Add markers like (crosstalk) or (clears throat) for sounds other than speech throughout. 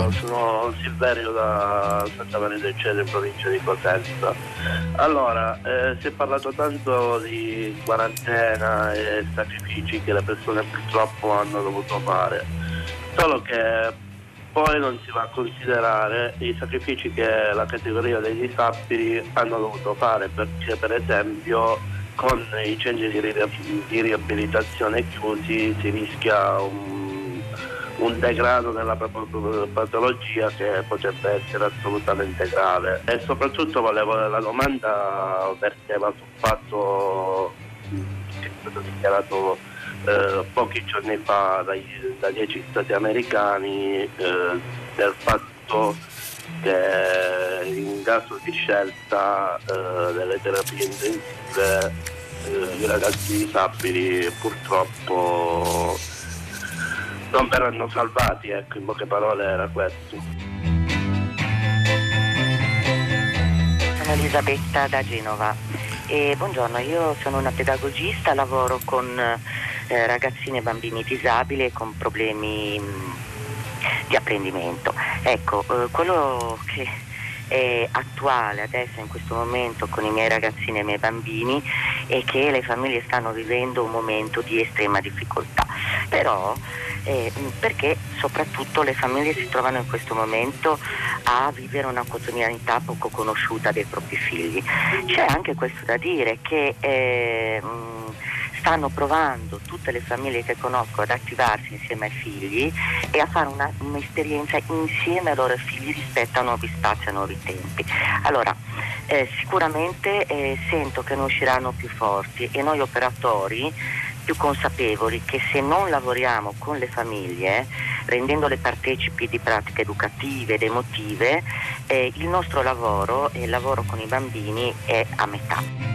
buongiorno. Sono Silverio da Santa Maria del in provincia di Cosenza. Allora, eh, si è parlato tanto di quarantena e sacrifici che le persone purtroppo hanno dovuto fare, solo che poi non si va a considerare i sacrifici che la categoria dei disabili hanno dovuto fare, perché per esempio con i centri di ri- di riabilitazione chiusi si rischia un, un degrado della patologia che potrebbe essere assolutamente grave. E soprattutto volevo, la domanda verteva sul fatto che è stato dichiarato eh, pochi giorni fa dai, da dieci stati americani eh, del fatto che in caso di scelta eh, delle terapie intensive eh, i ragazzi disabili purtroppo non verranno salvati, ecco, in poche parole era questo. Sono Elisabetta da Genova. E buongiorno, io sono una pedagogista, lavoro con eh, ragazzini e bambini disabili con problemi mh, di apprendimento. Ecco, eh, quello che è attuale adesso in questo momento con i miei ragazzini e i miei bambini è che le famiglie stanno vivendo un momento di estrema difficoltà. Però eh, perché soprattutto le famiglie si trovano in questo momento a vivere una quotidianità poco conosciuta dei propri figli. C'è anche questo da dire che eh, mh, stanno provando tutte le famiglie che conosco ad attivarsi insieme ai figli e a fare una, un'esperienza insieme ai loro figli rispetto a nuovi spazi, a nuovi tempi. Allora, eh, sicuramente eh, sento che ne usciranno più forti e noi operatori più consapevoli che se non lavoriamo con le famiglie, rendendole partecipi di pratiche educative ed emotive, eh, il nostro lavoro e il lavoro con i bambini è a metà.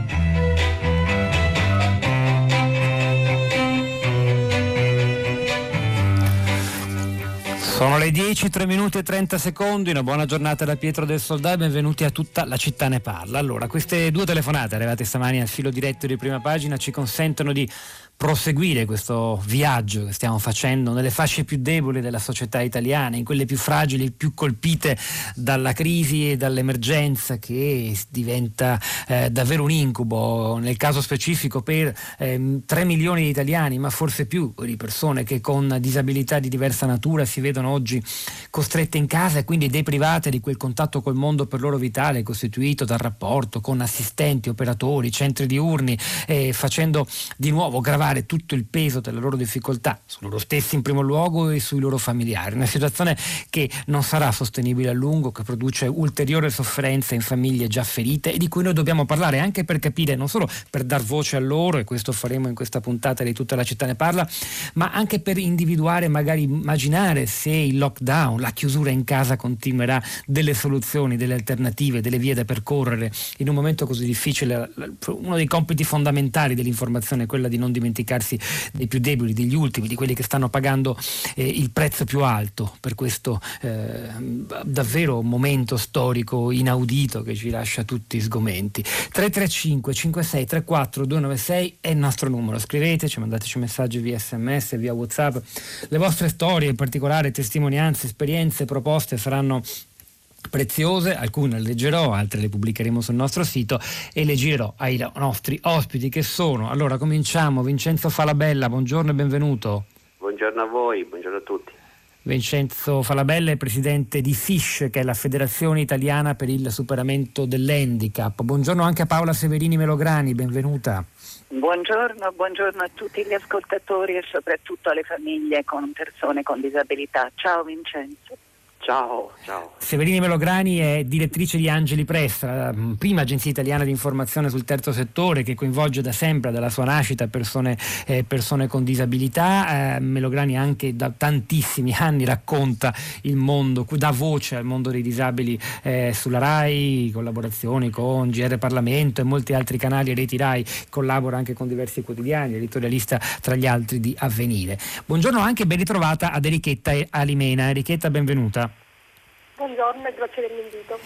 Sono le 10, 3 minuti e 30 secondi, una buona giornata da Pietro del Soldà e benvenuti a tutta la città ne parla. Allora, queste due telefonate arrivate stamani al filo diretto di prima pagina ci consentono di proseguire questo viaggio che stiamo facendo nelle fasce più deboli della società italiana, in quelle più fragili, più colpite dalla crisi e dall'emergenza che diventa eh, davvero un incubo, nel caso specifico per eh, 3 milioni di italiani, ma forse più di persone che con disabilità di diversa natura si vedono oggi costrette in casa e quindi deprivate di quel contatto col mondo per loro vitale costituito dal rapporto con assistenti, operatori, centri diurni, eh, facendo di nuovo gravare tutto il peso della loro difficoltà su loro stessi in primo luogo e sui loro familiari. Una situazione che non sarà sostenibile a lungo, che produce ulteriore sofferenza in famiglie già ferite e di cui noi dobbiamo parlare anche per capire, non solo per dar voce a loro, e questo faremo in questa puntata di tutta la città ne parla, ma anche per individuare, magari immaginare se il lockdown, la chiusura in casa continuerà, delle soluzioni, delle alternative, delle vie da percorrere in un momento così difficile. Uno dei compiti fondamentali dell'informazione è quella di non dimenticarsi dei più deboli, degli ultimi, di quelli che stanno pagando eh, il prezzo più alto per questo eh, davvero momento storico inaudito che ci lascia tutti sgomenti. 335 56 34 296 è il nostro numero. Scriveteci, mandateci messaggi via sms, via whatsapp. Le vostre storie, in particolare testimonianze, esperienze, proposte saranno preziose, alcune le leggerò, altre le pubblicheremo sul nostro sito e le girerò ai nostri ospiti che sono. Allora cominciamo, Vincenzo Falabella, buongiorno e benvenuto. Buongiorno a voi, buongiorno a tutti. Vincenzo Falabella è presidente di FISH, che è la Federazione Italiana per il Superamento dell'Handicap. Buongiorno anche a Paola Severini Melograni, benvenuta. Buongiorno, buongiorno a tutti gli ascoltatori e soprattutto alle famiglie con persone con disabilità. Ciao Vincenzo. Ciao, ciao. Severini Melograni è direttrice di Angeli Press, la prima agenzia italiana di informazione sul terzo settore che coinvolge da sempre, dalla sua nascita, persone, eh, persone con disabilità. Eh, Melograni anche da tantissimi (laughs) anni racconta il mondo, dà voce al mondo dei disabili eh, sulla RAI, collaborazioni con GR Parlamento e molti altri canali e reti RAI, collabora anche con diversi quotidiani, editorialista tra gli altri di Avvenire. Buongiorno anche, ben ritrovata ad Erichetta Alimena. Erichetta, benvenuta. Buongiorno e grazie dell'invito.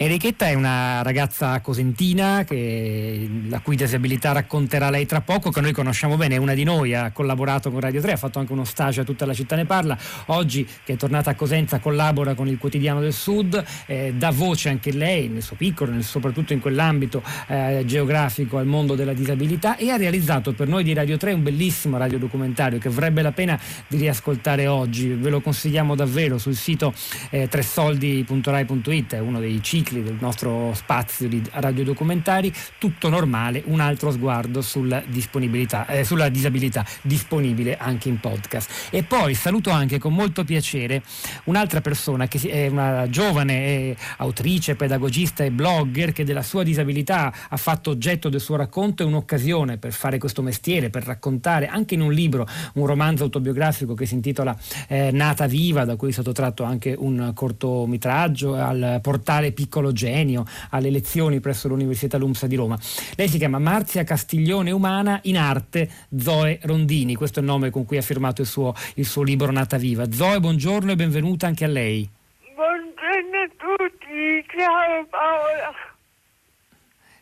Enrichetta è una ragazza cosentina che, la cui disabilità racconterà lei tra poco, che noi conosciamo bene, è una di noi, ha collaborato con Radio 3, ha fatto anche uno stage a tutta la città ne parla. Oggi che è tornata a Cosenza collabora con il quotidiano del Sud, eh, dà voce anche lei nel suo piccolo, nel, soprattutto in quell'ambito eh, geografico al mondo della disabilità e ha realizzato per noi di Radio 3 un bellissimo radiodocumentario che varrebbe la pena di riascoltare oggi. Ve lo consigliamo davvero sul sito eh, tresoldi.rai.it, è uno dei cicli cicli del nostro spazio di radiodocumentari, tutto normale, un altro sguardo sulla, eh, sulla disabilità, disponibile anche in podcast. E poi saluto anche con molto piacere un'altra persona che è una giovane eh, autrice, pedagogista e blogger che della sua disabilità ha fatto oggetto del suo racconto e un'occasione per fare questo mestiere, per raccontare anche in un libro, un romanzo autobiografico che si intitola eh, Nata Viva, da cui è stato tratto anche un cortometraggio al portale Piccolo piccolo genio alle lezioni presso l'Università LUMSA di Roma. Lei si chiama Marzia Castiglione Umana, in arte Zoe Rondini, questo è il nome con cui ha firmato il suo, il suo libro Nata Viva. Zoe, buongiorno e benvenuta anche a lei. Buongiorno a tutti, ciao Paola.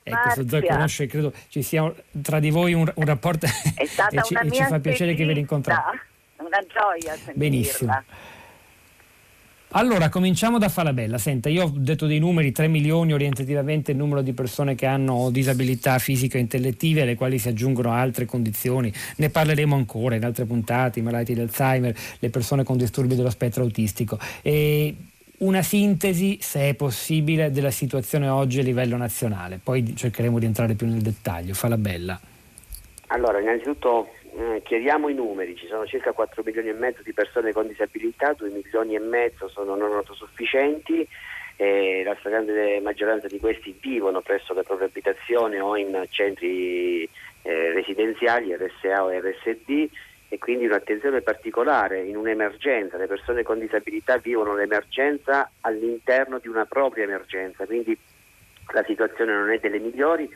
Ecco, Zoe conosce, credo ci sia tra di voi un, un rapporto (laughs) e ci, e ci fa piacere che ve l'incontrate. Una gioia sentirla. Benissimo. Allora, cominciamo da Falabella. Senta, io ho detto dei numeri, 3 milioni orientativamente il numero di persone che hanno disabilità fisiche e intellettive, alle quali si aggiungono altre condizioni. Ne parleremo ancora in altre puntate, i malati di Alzheimer, le persone con disturbi dello spettro autistico. E una sintesi, se è possibile, della situazione oggi a livello nazionale. Poi cercheremo di entrare più nel dettaglio. Falabella. Allora, innanzitutto eh, chiariamo i numeri, ci sono circa 4 milioni e mezzo di persone con disabilità, 2 milioni e mezzo sono non autosufficienti e la stragrande maggioranza di questi vivono presso le proprie abitazioni o in centri eh, residenziali RSA o RSD e quindi un'attenzione particolare in un'emergenza, le persone con disabilità vivono l'emergenza all'interno di una propria emergenza, quindi la situazione non è delle migliori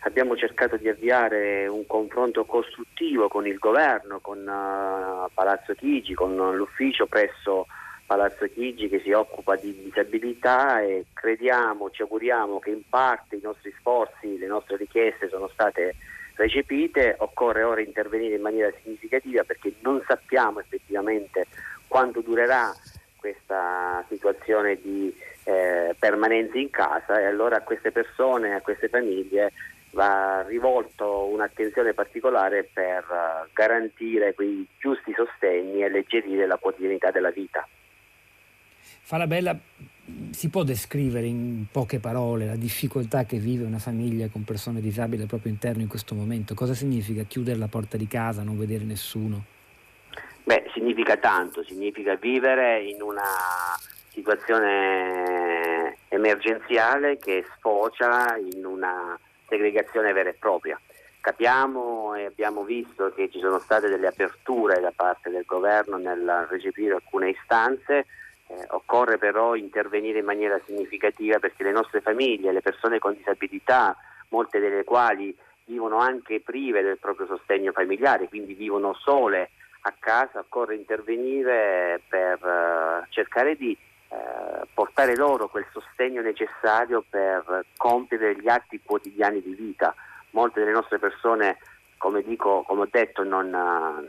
abbiamo cercato di avviare un confronto costruttivo con il governo, con uh, Palazzo Chigi, con l'ufficio presso Palazzo Chigi che si occupa di disabilità e crediamo, ci auguriamo che in parte i nostri sforzi, le nostre richieste sono state recepite, occorre ora intervenire in maniera significativa perché non sappiamo effettivamente quanto durerà questa situazione di eh, permanenza in casa e allora a queste persone, a queste famiglie va rivolto un'attenzione particolare per eh, garantire quei giusti sostegni e alleggerire la quotidianità della vita. Falabella, si può descrivere in poche parole la difficoltà che vive una famiglia con persone disabili al proprio interno in questo momento? Cosa significa chiudere la porta di casa, non vedere nessuno? Beh, significa tanto, significa vivere in una situazione emergenziale che sfocia in una segregazione vera e propria. Capiamo e abbiamo visto che ci sono state delle aperture da parte del governo nel recepire alcune istanze, eh, occorre però intervenire in maniera significativa perché le nostre famiglie, le persone con disabilità, molte delle quali vivono anche prive del proprio sostegno familiare, quindi vivono sole a casa, occorre intervenire per uh, cercare di eh, portare loro quel sostegno necessario per compiere gli atti quotidiani di vita. Molte delle nostre persone, come, dico, come ho detto, non,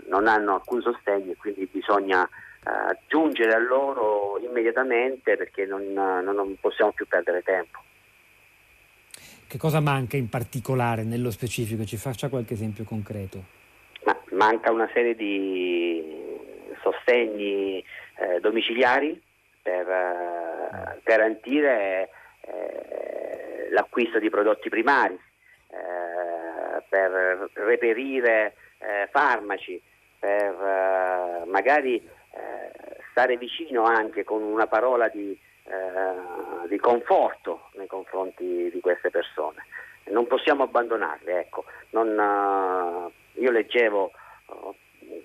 non, hanno alcun sostegno e quindi bisogna eh, giungere a loro immediatamente perché non, non possiamo più perdere tempo. Che cosa manca in particolare nello specifico? Ci faccia qualche esempio concreto. Ma manca una serie di sostegni eh, domiciliari per eh, garantire eh, l'acquisto di prodotti primari, eh, per reperire eh, farmaci, per eh, magari stare vicino anche con una parola di, di conforto nei confronti di queste persone. Non possiamo abbandonarle, ecco. non, io leggevo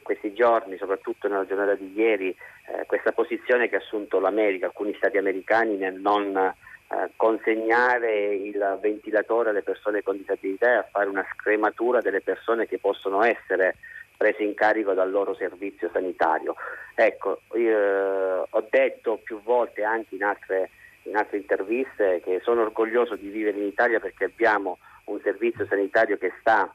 questi giorni, soprattutto nella giornata di ieri, eh, questa posizione che ha assunto l'America, alcuni stati americani nel non eh, consegnare il ventilatore alle persone con disabilità e a fare una scrematura delle persone che possono essere prese in carico dal loro servizio sanitario. Ecco, io, eh, ho detto più volte anche in altre in altre interviste che sono orgoglioso di vivere in Italia perché abbiamo un servizio sanitario che sta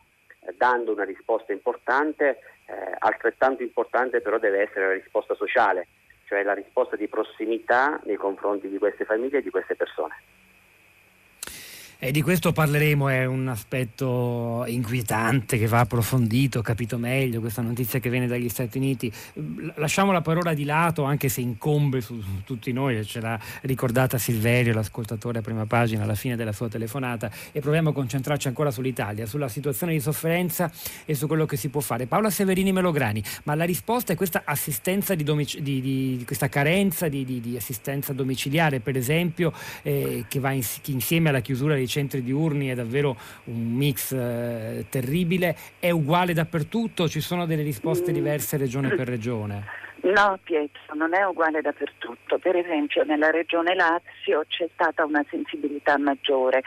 dando una risposta importante, eh, altrettanto importante però deve essere la risposta sociale, cioè la risposta di prossimità nei confronti di queste famiglie e di queste persone. E di questo parleremo, è un aspetto inquietante che va approfondito, capito meglio, questa notizia che viene dagli Stati Uniti. Lasciamo la parola di lato, anche se incombe su, su tutti noi, ce l'ha ricordata Silverio, l'ascoltatore a prima pagina, alla fine della sua telefonata, e proviamo a concentrarci ancora sull'Italia, sulla situazione di sofferenza e su quello che si può fare. Paola Severini Melograni, ma la risposta è questa assistenza di, domic- di, di questa carenza di, di, assistenza domiciliare, per esempio, eh, che va in, che insieme alla chiusura dei centri diurni è davvero un mix eh, terribile, è uguale dappertutto? Ci sono delle risposte diverse regione per regione? No Pietro, non è uguale dappertutto. Per esempio nella regione Lazio c'è stata una sensibilità maggiore.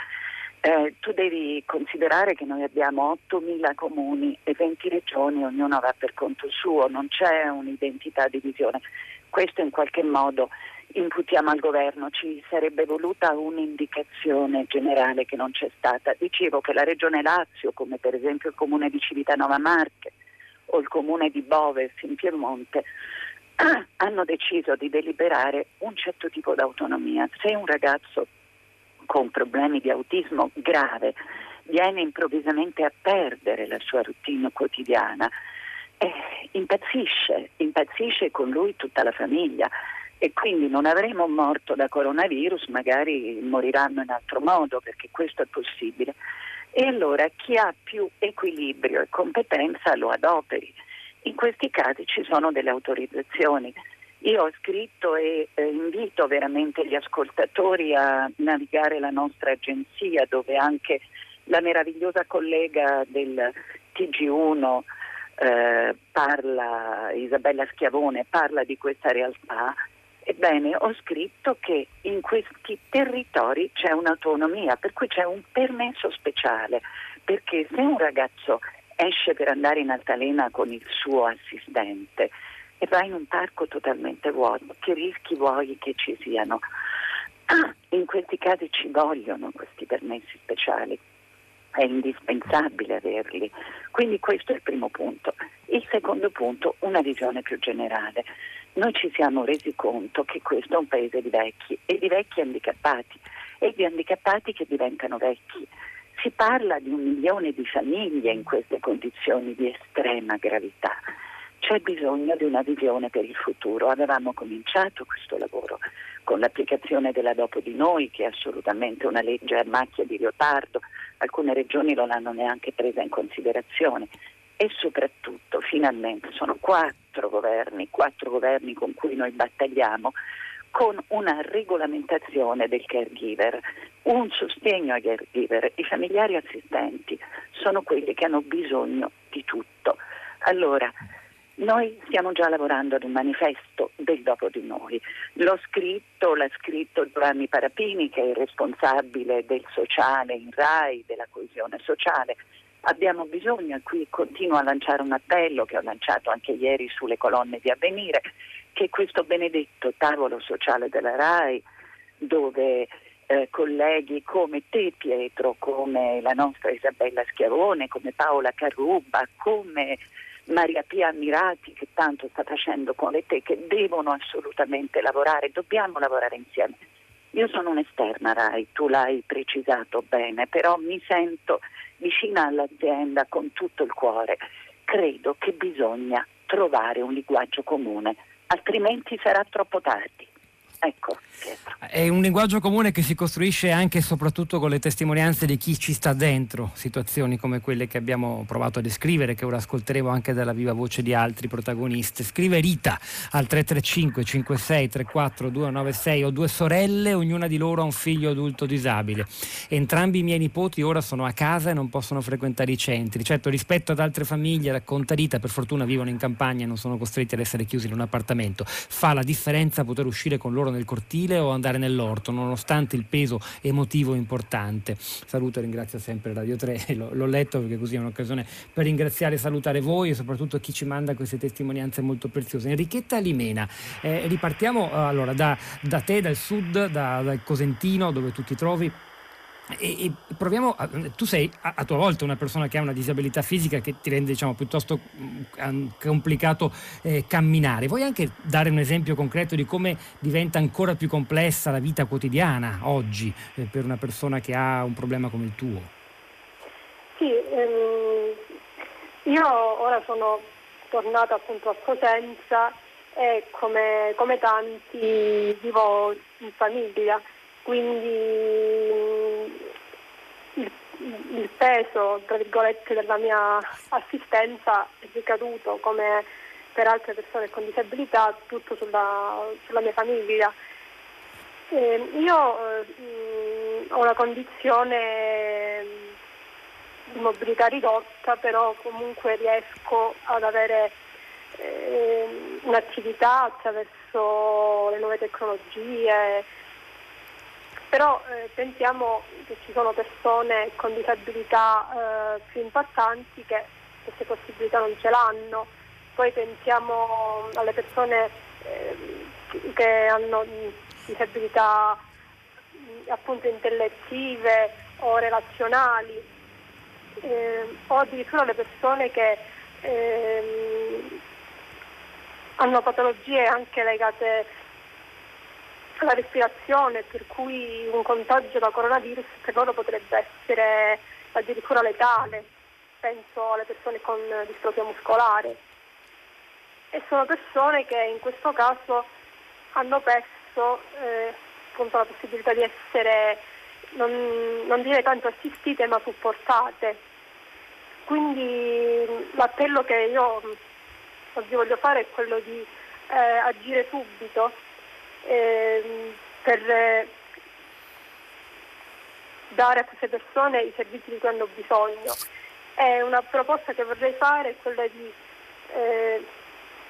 Eh, tu devi considerare che noi abbiamo 8.000 comuni e 20 regioni, ognuno va per conto suo, non c'è un'identità di visione. Questo in qualche modo imputiamo al governo, ci sarebbe voluta un'indicazione generale che non c'è stata. Dicevo che la Regione Lazio, come per esempio il comune di Civitanova Marche o il comune di Boves in Piemonte, (clears throat) hanno deciso di deliberare un certo tipo di autonomia. Se un ragazzo con problemi di autismo grave viene improvvisamente a perdere la sua routine quotidiana, eh, impazzisce, impazzisce con lui tutta la famiglia e quindi non avremo morto da coronavirus, magari moriranno in altro modo perché questo è possibile. E allora chi ha più equilibrio e competenza lo adoperi. In questi casi ci sono delle autorizzazioni. Io ho scritto e eh, invito veramente gli ascoltatori a navigare la nostra agenzia dove anche la meravigliosa collega del TG1 eh, parla, Isabella Schiavone, parla di questa realtà. Ebbene, ho scritto che in questi territori c'è un'autonomia, per cui c'è un permesso speciale, perché se un ragazzo esce per andare in altalena con il suo assistente e va in un parco totalmente vuoto, che rischi vuoi che ci siano? (clears throat) In questi casi ci vogliono questi permessi speciali, è indispensabile averli. Quindi questo è il primo punto. Il secondo punto, una visione più generale noi ci siamo resi conto che questo è un paese di vecchi e di vecchi handicappati e di handicappati che diventano vecchi. Si parla di un milione di famiglie in queste condizioni di estrema gravità. C'è bisogno di una visione per il futuro. Avevamo cominciato questo lavoro con l'applicazione della Dopo di Noi, che è assolutamente una legge a macchia di leopardo. Alcune regioni non l'hanno neanche presa in considerazione e soprattutto finalmente sono quattro governi, quattro governi con cui noi battagliamo con una regolamentazione del caregiver, un sostegno ai caregiver. I familiari assistenti sono quelli che hanno bisogno di tutto. Allora, noi stiamo già lavorando ad un manifesto del dopo di noi. L'ho scritto, l'ha scritto Giovanni Parapini, che è il responsabile del sociale in RAI, della coesione sociale Abbiamo bisogno, e qui continuo a lanciare un appello che ho lanciato anche ieri sulle colonne di Avvenire, che questo benedetto tavolo sociale della RAI, dove eh, colleghi come te Pietro, come la nostra Isabella Schiavone, come Paola Carruba, come Maria Pia Ammirati che tanto sta facendo con le te, che devono assolutamente lavorare, dobbiamo lavorare insieme. Io sono un'esterna RAI, tu l'hai precisato bene, però mi sento vicina all'azienda con tutto il cuore. Credo che bisogna trovare un linguaggio comune, altrimenti sarà troppo tardi. Ecco, È un linguaggio comune che si costruisce anche e soprattutto con le testimonianze di chi ci sta dentro, situazioni come quelle che abbiamo provato a descrivere, che ora ascolteremo anche dalla viva voce di altri protagonisti. Scrive Rita al 335 56 34 296 ho due sorelle, ognuna di loro ha un figlio adulto disabile. Entrambi i miei nipoti ora sono a casa e non possono frequentare i centri. Certo, rispetto ad altre famiglie, racconta Rita, per fortuna vivono in campagna e non sono costretti ad essere chiusi in un appartamento. Fa la differenza poter uscire con loro nel cortile o andare nell'orto, nonostante il peso emotivo importante. Saluto e ringrazio sempre Radio 3, (laughs) l'ho, letto perché così è un'occasione per ringraziare e salutare voi e soprattutto chi ci manda queste testimonianze molto preziose. Enrichetta Limena, eh, ripartiamo allora, da, da, te, dal sud, da, dal Cosentino, dove tu ti trovi. E, e proviamo, a, tu sei a, a, tua volta una persona che ha una disabilità fisica che ti rende diciamo, piuttosto mm, complicato eh, camminare. Vuoi anche dare un esempio concreto di come diventa ancora più complessa la vita quotidiana oggi eh, per una persona che ha un problema come il tuo? Sì, ehm, io ora sono tornata appunto a Cosenza e come, come tanti vivo in famiglia quindi mm, il, il, peso, della mia assistenza è ricaduto come per altre persone con disabilità tutto sulla, sulla mia famiglia. Eh, io eh, ho una condizione di mobilità ridotta, però comunque riesco ad avere eh, un'attività attraverso le nuove tecnologie, però eh, pensiamo che ci sono persone con disabilità eh, più impattanti che queste possibilità non ce l'hanno, poi pensiamo alle persone eh, che hanno disabilità appunto intellettive o relazionali. Eh, o addirittura alle persone che ehm, hanno patologie anche legate la respirazione, per cui un contagio da coronavirus per loro potrebbe essere addirittura letale, penso alle persone con distrofia muscolare. E sono persone che in questo caso hanno perso eh, appunto, la possibilità di essere, non, non dire tanto assistite, ma supportate. Quindi l'appello che io oggi voglio fare è quello di eh, agire subito eh, per eh, dare a queste persone i servizi di cui hanno bisogno. E una proposta che vorrei fare è quella di eh,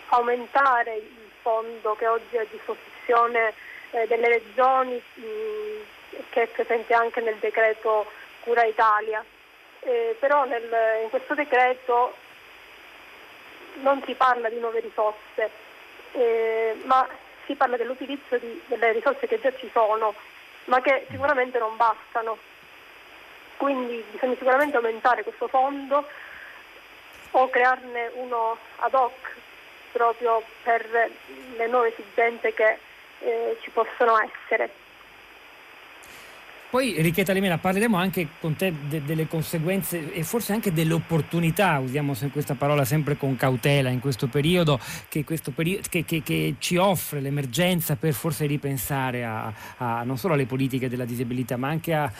aumentare il fondo che oggi è a disposizione eh, delle regioni, mh, che è presente anche nel decreto Cura Italia. Eh, però nel, in questo decreto non si parla di nuove risorse, eh, ma si parla dell'utilizzo di, delle risorse che già ci sono, ma che sicuramente non bastano. Quindi bisogna sicuramente aumentare questo fondo o crearne uno ad hoc proprio per le nuove esigenze che eh, ci possono essere. Poi Enrichetta Limena parleremo anche con te de- delle conseguenze e forse anche delle opportunità, usiamo questa parola sempre con cautela in questo periodo, che, questo peri- che, che, che ci offre l'emergenza per forse ripensare a, a, non solo alle politiche della disabilità ma anche a,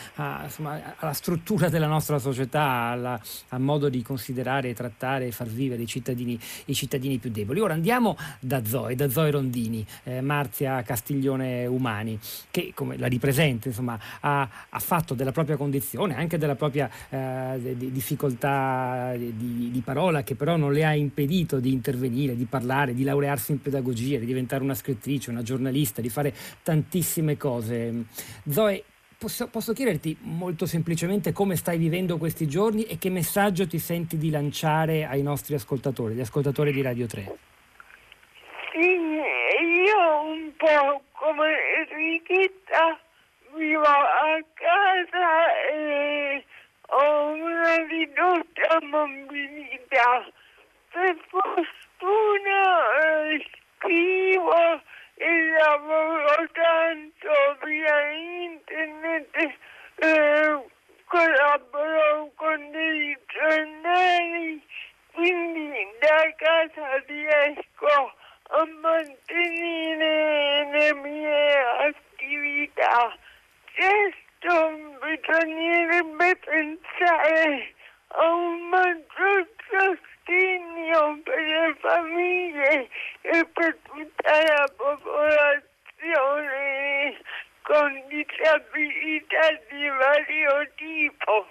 insomma, alla struttura della nostra società, alla, al modo di considerare, trattare e far vivere i cittadini, i cittadini più deboli. Ora andiamo da Zoe, da Zoe Rondini, eh, Marzia Castiglione Umani, che come la ripresenta insomma, ha ha, fatto della propria condizione, anche della propria eh, di, difficoltà di, di, parola, che però non le ha impedito di intervenire, di parlare, di laurearsi in pedagogia, di diventare una scrittrice, una giornalista, di fare tantissime cose. Zoe, Posso, posso, chiederti molto semplicemente come stai vivendo questi giorni e che messaggio ti senti di lanciare ai nostri ascoltatori, gli ascoltatori di Radio 3? Sì, io un po' come Enrichetta vivo a casa e ho una ridotta mobilità. Per fortuna eh, scrivo e lavoro tanto via internet, eh, collaboro con dei giornali, quindi da casa riesco a mantenere le mie attività certo bisognerebbe pensare a un maggior sostegno per le famiglie e per tutta la popolazione con disabilità di vario tipo.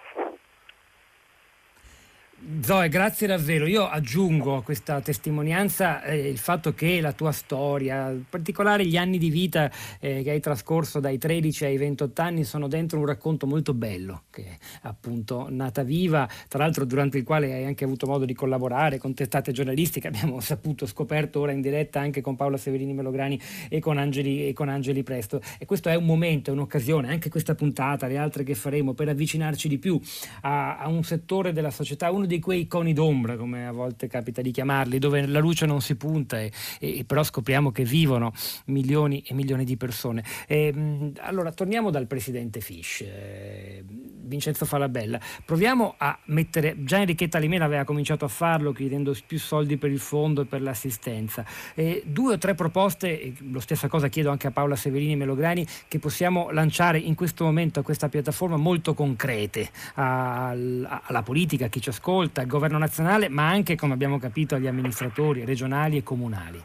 Zoe, grazie davvero. Io aggiungo a questa testimonianza eh, il fatto che la tua storia, in particolare gli anni di vita eh, che hai trascorso dai 13 ai 28 anni, sono dentro un racconto molto bello, che è appunto nata viva, tra l'altro durante il quale hai anche avuto modo di collaborare con testate giornalistiche, abbiamo saputo, scoperto ora in diretta anche con Paola Severini Melograni e con Angeli, e con Angeli Presto. E questo è un momento, è un'occasione, anche questa puntata, le altre che faremo, per avvicinarci di più a, a un settore della società, uno di quei coni d'ombra, come a volte capita di chiamarli, dove la luce non si punta e, e però scopriamo che vivono milioni e milioni di persone. E, allora, torniamo dal presidente Fish, eh, Vincenzo Falabella. Proviamo a mettere, già Enrichetta Limena aveva cominciato a farlo chiedendo più soldi per il fondo e per l'assistenza. Eh, due o tre proposte, lo stessa cosa chiedo anche a Paola Severini Melograni, che possiamo lanciare in questo momento a questa piattaforma molto concrete alla politica, a chi ci ascolta ascolta al governo nazionale, ma anche, come abbiamo capito, agli amministratori regionali e comunali?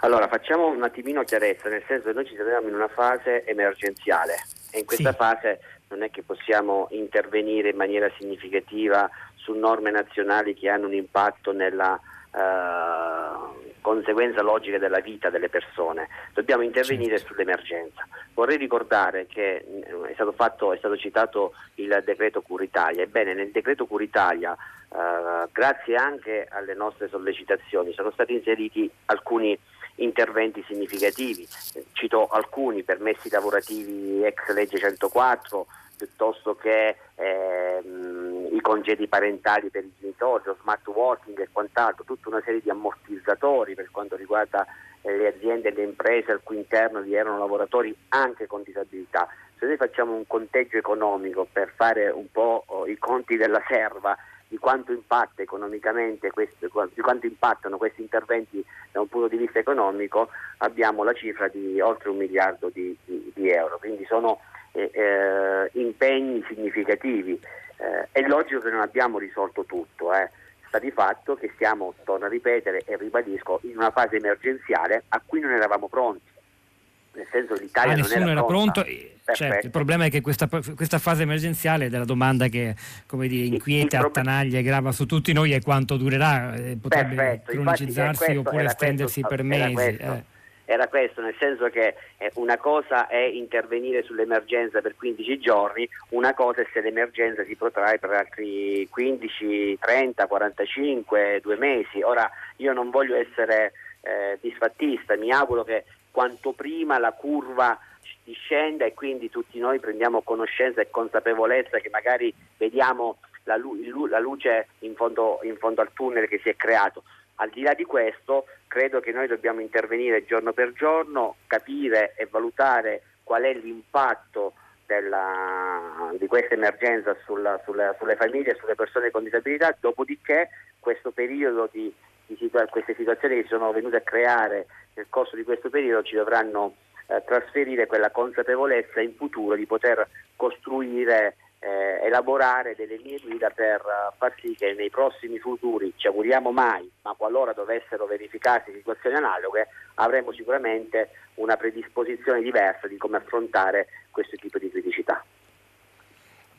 Allora, facciamo un attimino chiarezza, nel senso che noi ci troviamo in una fase emergenziale e in questa sì. fase non è che possiamo intervenire in maniera significativa su norme nazionali che hanno un impatto nella uh, conseguenza logica della vita delle persone, dobbiamo intervenire certo. sull'emergenza. Vorrei ricordare che mm, è stato, fatto, è stato citato il decreto Curitalia, ebbene nel decreto Curitalia, eh, grazie anche alle nostre sollecitazioni, sono stati inseriti alcuni interventi significativi, cito alcuni permessi lavorativi ex legge 104, piuttosto che ehm, i congedi parentali per i genitori, lo smart working e quant'altro, tutta una serie di ammortizzatori per quanto riguarda eh, le aziende e le imprese al cui interno vi erano lavoratori anche con disabilità. Se noi facciamo un conteggio economico per fare un po' oh, i conti della serva di quanto questi, di quanto impattano questi interventi da un punto di vista economico, abbiamo la cifra di oltre un miliardo di, di, di euro. Quindi sono eh, impegni significativi. Eh, è logico che non abbiamo risolto tutto, eh. sta di fatto che siamo, torno a ripetere e ribadisco, in una fase emergenziale a cui non eravamo pronti. Nel senso che l'Italia ah, non era, era pronto. Certo, il problema è che questa, questa, fase emergenziale della domanda che come dire, inquieta, prob- attanaglia e grava su tutti noi è quanto durerà, eh, potrebbe Perfetto, cronicizzarsi oppure estendersi questo, per mesi era questo, nel senso che eh, una cosa è intervenire sull'emergenza per 15 giorni, una cosa è se l'emergenza si protrae per altri 15, 30, 45, due mesi. Ora io non voglio essere eh, disfattista, mi auguro che quanto prima la curva discenda e quindi tutti noi prendiamo conoscenza e consapevolezza che magari vediamo la, lu- la luce in fondo, in fondo al tunnel che si è creato. Al di là di questo, credo che noi dobbiamo intervenire giorno per giorno, capire e valutare qual è l'impatto della, di questa emergenza sulla, sulla, sulle famiglie e sulle persone con disabilità, dopodiché questo periodo di, di situa- queste situazioni che si sono venute a creare nel corso di questo periodo ci dovranno eh, trasferire quella consapevolezza in futuro di poter costruire eh, elaborare delle linee guida per uh, far sì che nei prossimi futuri, ci auguriamo mai, ma qualora dovessero verificarsi situazioni analoghe, avremo sicuramente una predisposizione diversa di come affrontare questo tipo di criticità.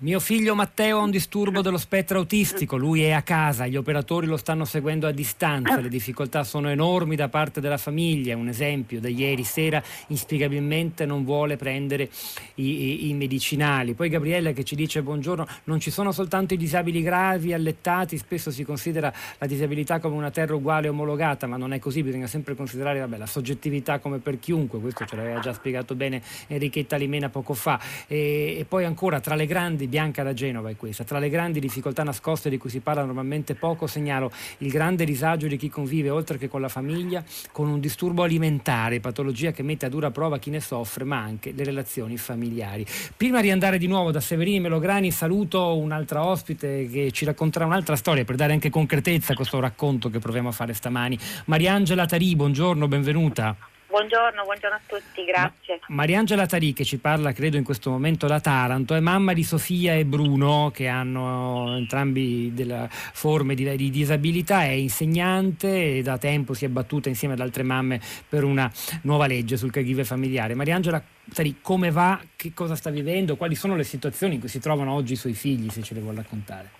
Mio figlio Matteo ha un disturbo dello spettro autistico, lui è a casa, gli operatori lo stanno seguendo a distanza, le difficoltà sono enormi da parte della famiglia, un esempio da ieri sera inspiegabilmente non vuole prendere i, i, i medicinali. Poi Gabriella che ci dice buongiorno, non ci sono soltanto i disabili gravi, allettati, spesso si considera la disabilità come una terra uguale omologata, ma non è così, bisogna sempre considerare vabbè, la soggettività come per chiunque, questo ce l'aveva già spiegato bene Enrichetta Limena poco fa. E, e poi ancora tra le grandi bianca da Genova è questa. Tra le grandi difficoltà nascoste di cui si parla normalmente poco, segnalo il grande disagio di chi convive, oltre che con la famiglia, con un disturbo alimentare, patologia che mette a dura prova chi ne soffre, ma anche le relazioni familiari. Prima di andare di nuovo da Severini Melograni, saluto un'altra ospite che ci racconterà un'altra storia per dare anche concretezza a questo racconto che proviamo a fare stamani. Mariangela Tarì, buongiorno, benvenuta. Buongiorno, buongiorno a tutti, grazie. Ma, Mariangela Tarì, che ci parla credo in questo momento da Taranto, è mamma di Sofia e Bruno, che hanno entrambi delle forme di, di disabilità, è insegnante e da tempo si è battuta insieme ad altre mamme per una nuova legge sul caregiver familiare. Mariangela Tarì, come va? Che cosa sta vivendo? Quali sono le situazioni in cui si trovano oggi i suoi figli, se ce le vuole raccontare?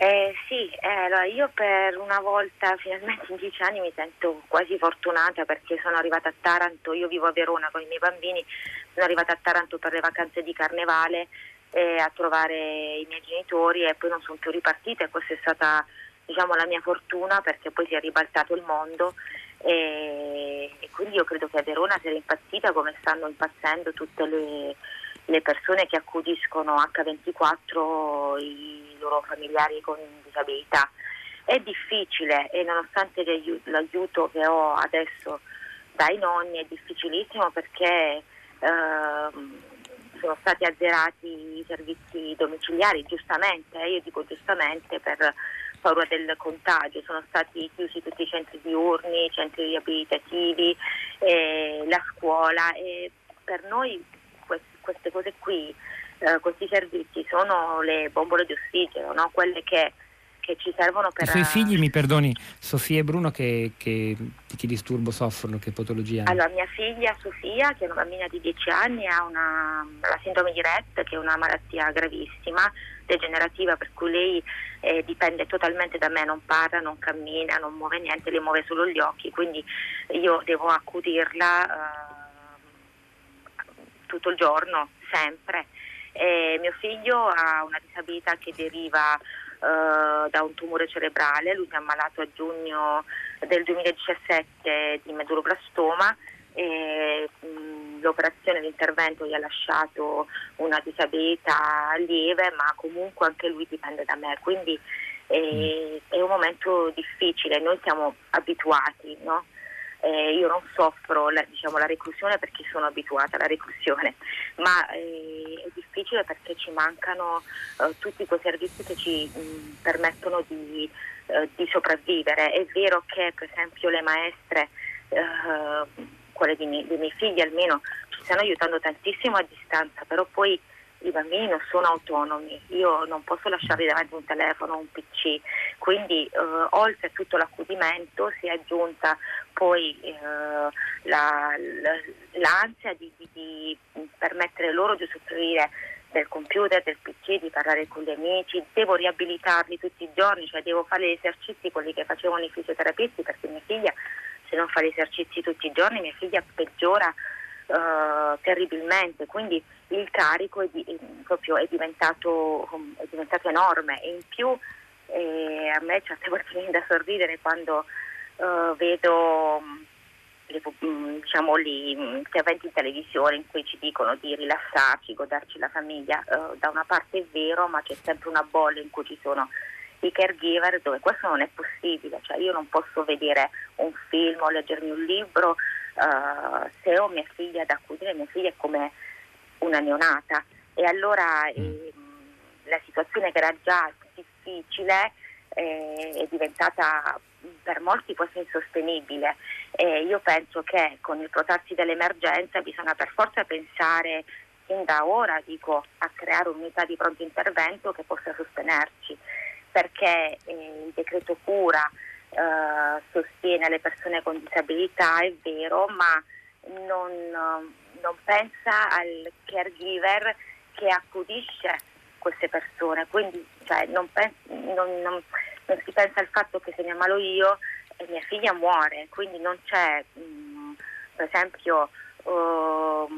Eh, sì, eh, allora io per una volta, finalmente in dieci anni, mi sento quasi fortunata perché sono arrivata a Taranto, io vivo a Verona con i miei bambini, sono arrivata a Taranto per le vacanze di carnevale eh, a trovare i miei genitori e poi non sono più ripartita e questa è stata diciamo, la mia fortuna perché poi si è ribaltato il mondo. E, e quindi io credo che a Verona sia impazzita come stanno impazzendo tutte le, le persone che accudiscono H24 i loro familiari con disabilità. È difficile e nonostante l'aiuto che ho adesso dai nonni è difficilissimo perché eh, sono stati azzerati i servizi domiciliari, giustamente, eh, io dico giustamente per paura del contagio, sono stati chiusi tutti i centri diurni, i centri riabilitativi, eh, la scuola e per noi queste cose qui, eh, questi servizi sono le bombole di ossigeno, no? quelle che, che, ci servono per... I suoi figli, mi perdoni, Sofia e Bruno, che, che, di che disturbo soffrono, che patologia hanno? Allora, mia figlia Sofia, che è una bambina di 10 anni, ha una, la sindrome di Rett, che è una malattia gravissima, degenerativa, per cui lei eh, dipende totalmente da me, non parla, non cammina, non muove niente, le muove solo gli occhi, quindi io devo accudirla. Eh, tutto il giorno, sempre. Mio figlio ha una disabilità che deriva uh, da un tumore cerebrale, lui si è ammalato a giugno del 2017 di medulloblastoma e mh, l'operazione, l'intervento gli ha lasciato una disabilità lieve, ma comunque anche lui dipende da me, quindi eh, è un momento difficile, noi siamo abituati, no? Eh, io non soffro la, diciamo, la, reclusione perché sono abituata alla reclusione, ma eh, è difficile perché ci mancano eh, tutti quei servizi che ci mh, permettono di, eh, di, sopravvivere. È vero che per esempio le maestre, eh, quelle dei miei, dei miei figli almeno, ci stanno aiutando tantissimo a distanza, però poi i bambini non sono autonomi, io non posso lasciarli davanti un telefono o un PC, quindi eh, oltre a tutto l'accudimento si è aggiunta poi eh, la, l'ansia di, di, di, permettere loro di usufruire del computer, del PC, di parlare con gli amici, devo riabilitarli tutti i giorni, cioè devo fare gli esercizi quelli che facevano i fisioterapisti perché mia figlia se non fa gli esercizi tutti i giorni mia figlia peggiora uh, terribilmente, quindi il carico è, di, proprio è, diventato, è diventato, enorme. E in più eh, a me certe (laughs) volte viene da sorridere quando uh, vedo le, diciamo, gli interventi in televisione in cui ci dicono di rilassarci, goderci la famiglia, uh, da una parte è vero ma c'è sempre una bolla in cui ci sono i caregiver dove questo non è possibile, cioè io non posso vedere un film o leggermi un libro uh, se ho mia figlia da accudire, mia figlia è come una neonata. E allora eh, la situazione che era già difficile eh, è diventata per molti quasi insostenibile. E io penso che con il protrarsi dell'emergenza bisogna per forza pensare fin da ora dico, a creare un'unità di pronto intervento che possa sostenerci. Perché eh, il decreto cura eh, sostiene le persone con disabilità, è vero, ma non, non pensa al caregiver che accudisce queste persone, quindi cioè, non, non, non, non, si pensa al fatto che se ne ammalo io e mia figlia muore, quindi non c'è, mh, mm, per esempio, uh,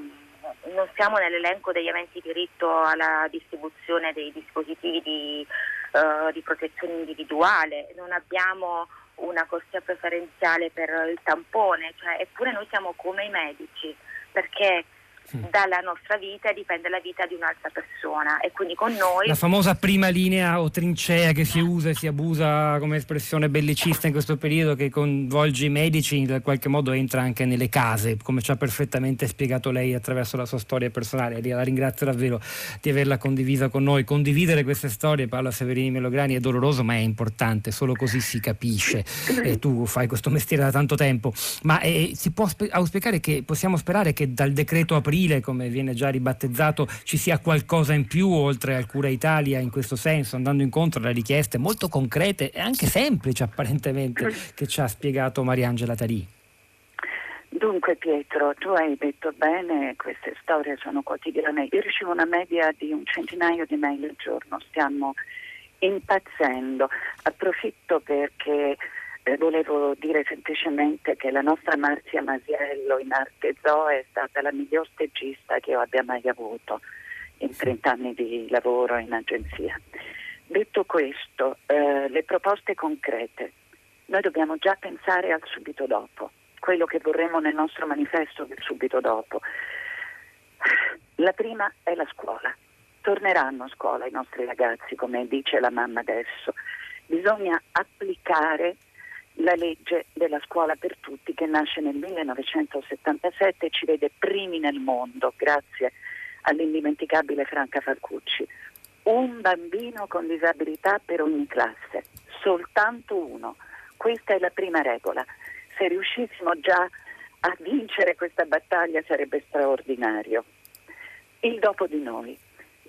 non siamo nell'elenco degli aventi diritto alla distribuzione dei dispositivi di, uh, di protezione individuale, non abbiamo una corsia preferenziale per il tampone, cioè, eppure noi siamo come i medici, perché dalla nostra vita dipende la vita di un'altra persona. E quindi con noi la famosa prima linea o trincea che si usa e si abusa come espressione bellicista in questo periodo che coinvolge i medici in qualche modo entra anche nelle case come ci ha perfettamente spiegato lei attraverso la sua storia personale. La ringrazio davvero di averla condivisa con noi. Condividere queste storie Paola Severini Melograni è doloroso ma è importante solo così si capisce. E tu fai questo mestiere da tanto tempo. Ma eh, si può auspicare che possiamo sperare che dal decreto aprile aprile, come viene già ribattezzato, ci sia qualcosa in più oltre al Cura Italia in questo senso, andando incontro alle richieste molto concrete e anche semplici apparentemente che ci ha spiegato Mariangela Tarì. Dunque Pietro, tu hai detto bene, queste storie sono quotidiane. Io ricevo una media di un centinaio di mail al giorno, stiamo impazzendo. Approfitto perché eh, volevo dire semplicemente che la nostra Marzia Masiello in Arte Zoe è stata la miglior stagista che io abbia mai avuto in 30 anni di lavoro in agenzia. Detto questo, eh, le proposte concrete. Noi dobbiamo già pensare al subito dopo, quello che vorremmo nel nostro manifesto del subito dopo. La prima è la scuola. Torneranno a scuola i nostri ragazzi, come dice la mamma adesso. Bisogna applicare la legge della scuola per tutti che nasce nel 1977 e ci vede primi nel mondo, grazie all'indimenticabile Franca Falcucci. Un bambino con disabilità per ogni classe, soltanto uno. Questa è la prima regola. Se riuscissimo già a vincere questa battaglia sarebbe straordinario. Il dopo di noi.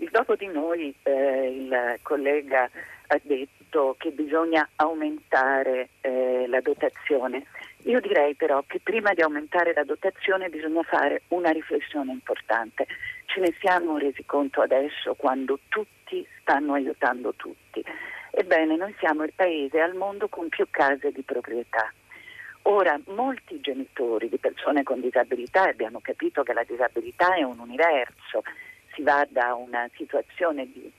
Dopo di noi, eh, il collega ha detto che bisogna aumentare eh, la dotazione. Io direi però che prima di aumentare la dotazione bisogna fare una riflessione importante. Ce ne siamo resi conto adesso quando tutti stanno aiutando tutti. Ebbene, noi siamo il paese al mondo con più case di proprietà. Ora, molti genitori di persone con disabilità, abbiamo capito che la disabilità è un universo, si va da una situazione di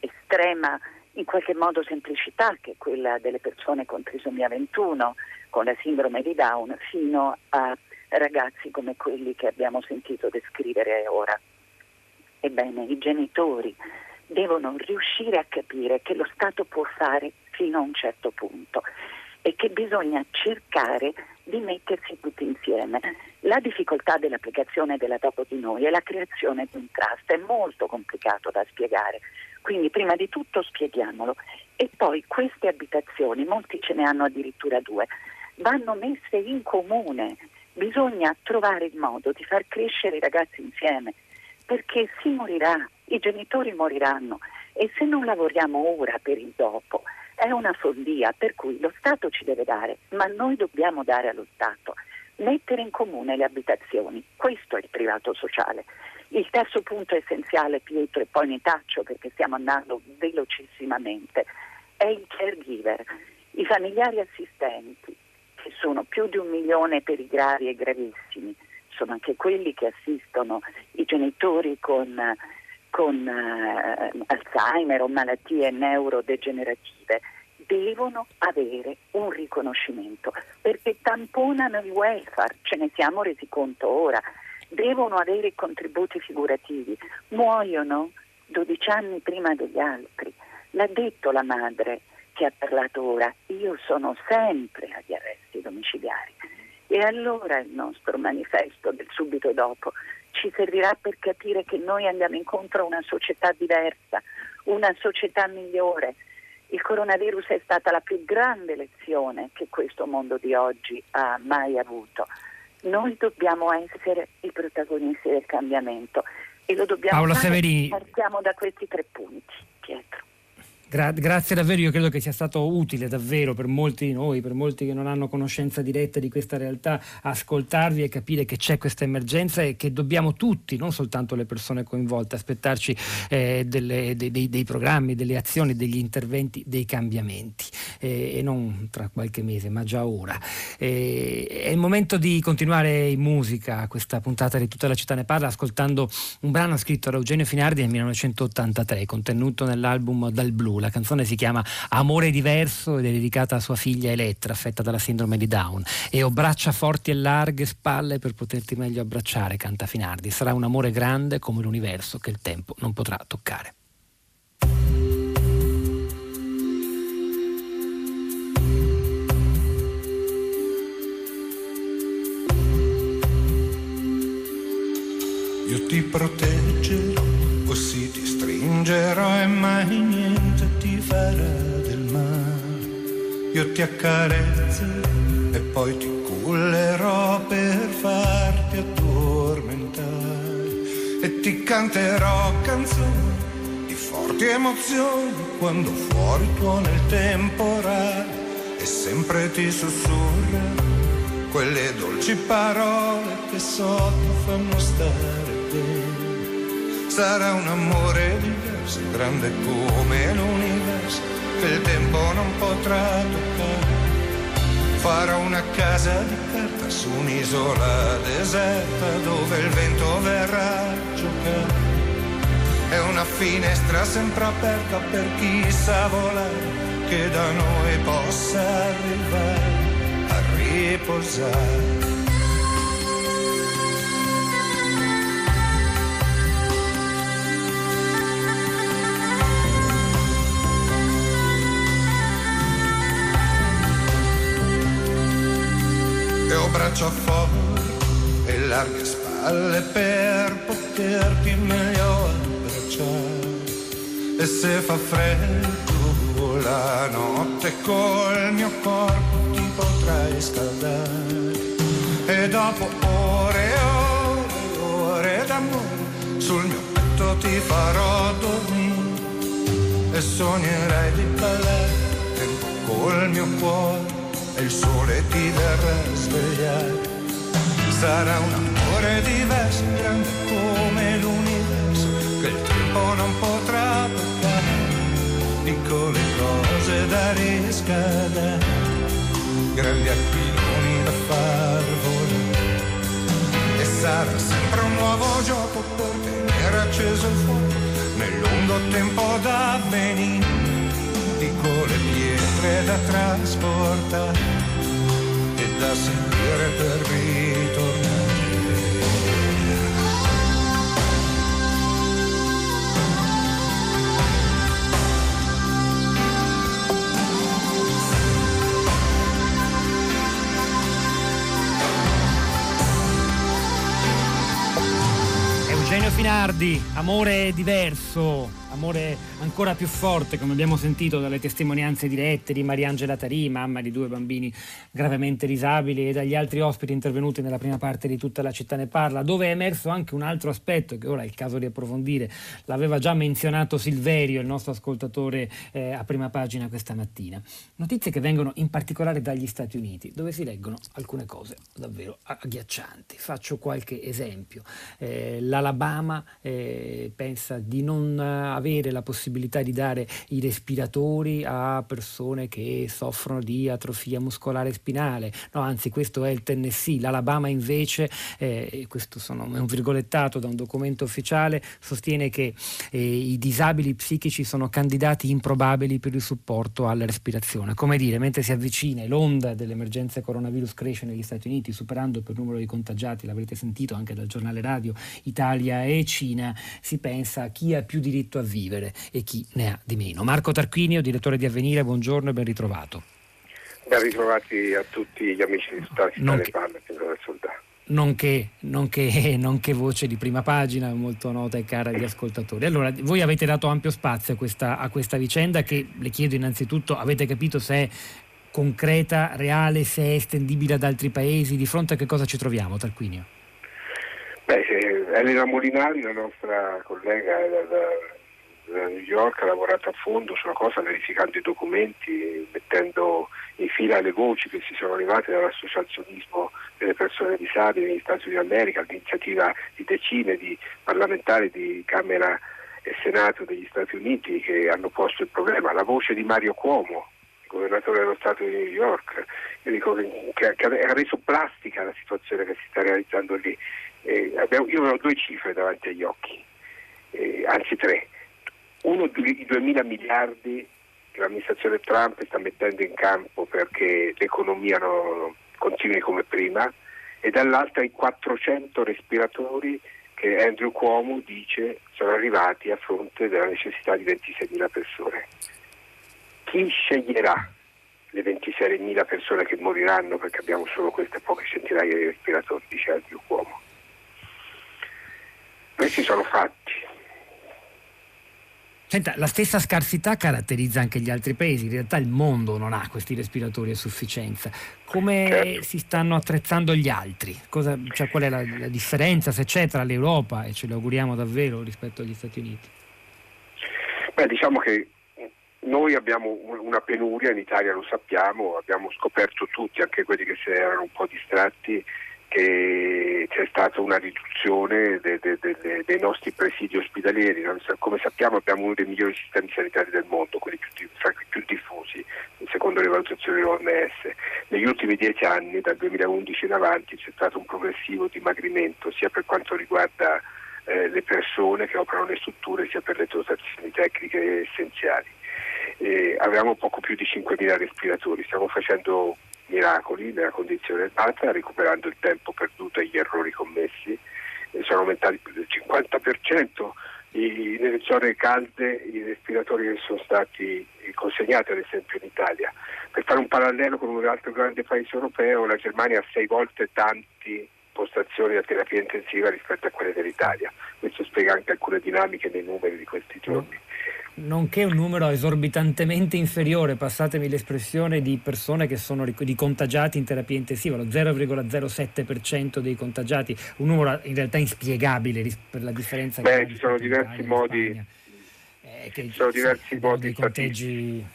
estrema in qualche modo semplicità, che è quella delle persone con trisomia 21, con la sindrome di Down, fino a ragazzi come quelli che abbiamo sentito descrivere ora. Ebbene, i genitori devono riuscire a capire che lo Stato può fare fino a un certo punto e che bisogna cercare di mettersi tutti insieme. La difficoltà dell'applicazione della dopo di noi è la creazione di un trust, è molto complicato da spiegare, quindi prima di tutto spieghiamolo. E poi queste abitazioni, molti ce ne hanno addirittura due, vanno messe in comune, bisogna trovare il modo di far crescere i ragazzi insieme perché si morirà, i genitori moriranno. E se non lavoriamo ora per il dopo è una follia per cui lo Stato ci deve dare, ma noi dobbiamo dare allo Stato, mettere in comune le abitazioni, questo è il privato sociale. Il terzo punto essenziale, Pietro, e poi mi taccio perché stiamo andando velocissimamente, è il caregiver, i familiari assistenti, che sono più di un milione per i gravi e gravissimi, sono anche quelli che assistono i genitori con con eh, Alzheimer o malattie neurodegenerative devono avere un riconoscimento perché tamponano il welfare, ce ne siamo resi conto ora, devono avere contributi figurativi, muoiono 12 anni prima degli altri. L'ha detto la madre che ha parlato ora, io sono sempre agli arresti domiciliari. E allora il nostro manifesto del subito dopo ci servirà per capire che noi andiamo incontro a una società diversa, una società migliore. Il coronavirus è stata la più grande lezione che questo mondo di oggi ha mai avuto. Noi dobbiamo essere i protagonisti del cambiamento e lo dobbiamo Paola fare. Severini. Partiamo da questi tre punti, Pietro. Gra- grazie davvero, io credo che sia stato utile davvero per molti di noi, per molti che non hanno conoscenza diretta di questa realtà, ascoltarvi e capire che c'è questa emergenza e che dobbiamo tutti, non soltanto le persone coinvolte, aspettarci eh, delle, dei, dei, dei, programmi, delle azioni, degli interventi, dei cambiamenti eh, e non tra qualche mese, ma già ora. Eh, è il momento di continuare in musica questa puntata di Tutta la città ne parla ascoltando un brano scritto da Eugenio Finardi nel 1983, contenuto nell'album Dal Blu. La canzone si chiama Amore diverso ed è dedicata a sua figlia Elettra, affetta dalla sindrome di Down. E ho braccia forti e larghe, spalle per poterti meglio abbracciare, canta Finardi. Sarà un amore grande come l'universo che il tempo non potrà toccare. Io ti proteggerò, così ti stringerò e mai niente farà del male. Io ti accarezzerò e poi ti cullerò per farti addormentare. E ti canterò canzoni di forti emozioni quando fuori tuona il temporale e sempre ti sussurra quelle dolci parole che sotto fanno stare bene. Sarà un amore diverso, grande come l'universo che il tempo non potrà toccare. Farò una casa di carta su un'isola deserta dove il vento verrà a giocare. È una finestra sempre aperta per chi sa volare che da noi possa arrivare a riposare. Braccia fuori e larghe spalle per poterti meglio abbracciare. E se fa freddo la notte col mio corpo ti potrai scaldare. E dopo ore e ore e ore d'amore sul mio petto ti farò dormire. E sognerai di ballare tempo col mio cuore e il sole ti verrà a svegliare. Sarà un amore diverso, grande come l'universo, che il tempo non potrà toccare. Piccole cose da riscaldare, grandi aquiloni da far volare. E sarà sempre un nuovo gioco per tenere acceso il fuoco nel lungo tempo da venire pietre da trasportare e da seguire per ritornare. Eugenio Finardi, amore diverso, amore ancora più forte, come abbiamo sentito dalle testimonianze dirette di Mariangela Tarì, mamma di due bambini gravemente disabili, e dagli altri ospiti intervenuti nella prima parte di tutta la città ne parla, dove è emerso anche un altro aspetto che ora è il caso di approfondire. L'aveva già menzionato Silverio, il nostro ascoltatore eh, a prima pagina questa mattina. Notizie che vengono in particolare dagli Stati Uniti, dove si leggono alcune cose davvero agghiaccianti. Faccio qualche esempio. Eh, L'Alabama eh, pensa di non avere la possibilità di dare i respiratori a persone che soffrono di atrofia muscolare spinale, no, anzi questo è il Tennessee, l'Alabama invece, eh, questo sono, è un virgolettato da un documento ufficiale, sostiene che eh, i disabili psichici sono candidati improbabili per il supporto alla respirazione. Come dire, mentre si avvicina l'onda dell'emergenza coronavirus cresce negli Stati Uniti, superando per numero di contagiati, l'avrete sentito anche dal giornale radio, Italia e Cina, si pensa a chi ha più diritto a e chi ne ha di meno. Marco Tarquinio, direttore di Avvenire, buongiorno e ben ritrovato. Ben ritrovati a tutti gli amici di Stati Non che- Parla, del Soldato. Nonché, nonché, (laughs) nonché voce di prima pagina, molto nota e cara agli ascoltatori. Allora, voi avete dato ampio spazio a questa, a questa vicenda che le chiedo innanzitutto, avete capito se è concreta, reale, se è estendibile ad altri paesi, di fronte a che cosa ci troviamo, Tarquinio? Beh, eh, Elena Molinari, la nostra collega da, da- da New York, ha lavorato a fondo sulla cosa, verificando i documenti, mettendo in fila le voci che si sono arrivate dall'associazionismo delle persone disabili negli Stati Uniti d'America, all'iniziativa di decine di parlamentari di Camera e Senato degli Stati Uniti che hanno posto il problema, la voce di Mario Cuomo, governatore dello Stato di New York, che ha reso plastica la situazione che si sta realizzando lì. Eh, abbiamo- io ho due cifre davanti agli occhi, eh, anzi tre. Uno i 2.000 miliardi che l'amministrazione Trump sta mettendo in campo perché l'economia no- continui come prima e dall'altra i 400 respiratori che Andrew Cuomo dice sono arrivati a fronte della necessità di 26.000 persone. Chi sceglierà le 26.000 persone che moriranno perché abbiamo solo queste poche centinaia di respiratori, dice Andrew Cuomo. Questi sono fatti. Senta, la stessa scarsità caratterizza anche gli altri paesi, in realtà il mondo non ha questi respiratori a sufficienza. Come Certo. si stanno attrezzando gli altri? Cosa- cioè, qual è la, la differenza, se c'è, tra l'Europa, e ce lo auguriamo davvero, rispetto agli Stati Uniti? Beh, diciamo che noi abbiamo un- una penuria, in Italia lo sappiamo, abbiamo scoperto tutti, anche quelli che si erano un po' distratti, che c'è stata una riduzione de, de, de, dei nostri presidi ospedalieri. Come sappiamo abbiamo uno dei migliori sistemi sanitari del mondo, quelli più, più diffusi, secondo le valutazioni dell'OMS. Negli ultimi dieci anni, dal 2011 in avanti, c'è stato un progressivo dimagrimento sia per quanto riguarda eh, le persone che operano nelle strutture sia per le dotazioni tecniche essenziali. Eh, avevamo poco più di 5.000 respiratori, stiamo facendo miracoli nella condizione data, recuperando il tempo perduto e gli errori commessi, sono aumentati più del 50%. I, nelle zone calde i respiratori che sono stati consegnati ad esempio in Italia. Per fare un parallelo con un altro grande paese europeo, la Germania ha sei volte tanti postazioni a terapia intensiva rispetto a quelle dell'Italia. Questo spiega anche alcune dinamiche nei numeri di questi giorni nonché un numero esorbitantemente inferiore, passatemi l'espressione, di persone che sono di contagiati in terapia intensiva, lo 0,07% dei contagiati, un numero in realtà inspiegabile per la differenza Beh, ci sono diversi modi, eh, che, ci sono diversi modi dei conteggi.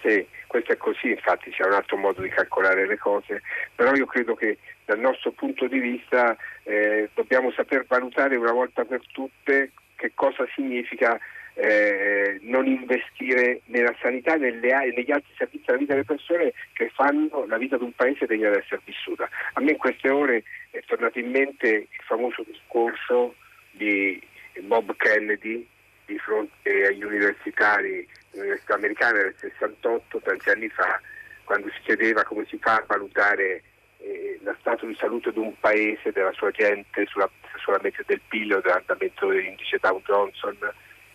Sì, questo è così, infatti c'è un altro modo di calcolare le cose, però io credo che dal nostro punto di vista eh, dobbiamo saper valutare una volta per tutte che cosa significa eh, non investire nella sanità e negli altri servizi alla vita delle persone che fanno la vita di un paese degna di essere vissuta. A me in queste ore è tornato in mente il famoso discorso di Bob Kennedy di fronte agli universitari dell'Università americana nel 68, tanti anni fa, quando si chiedeva come si fa a valutare eh, lo stato di salute di un paese, della sua gente, sulla, sulla del PIL o dell'andamento dell'indice Dow Johnson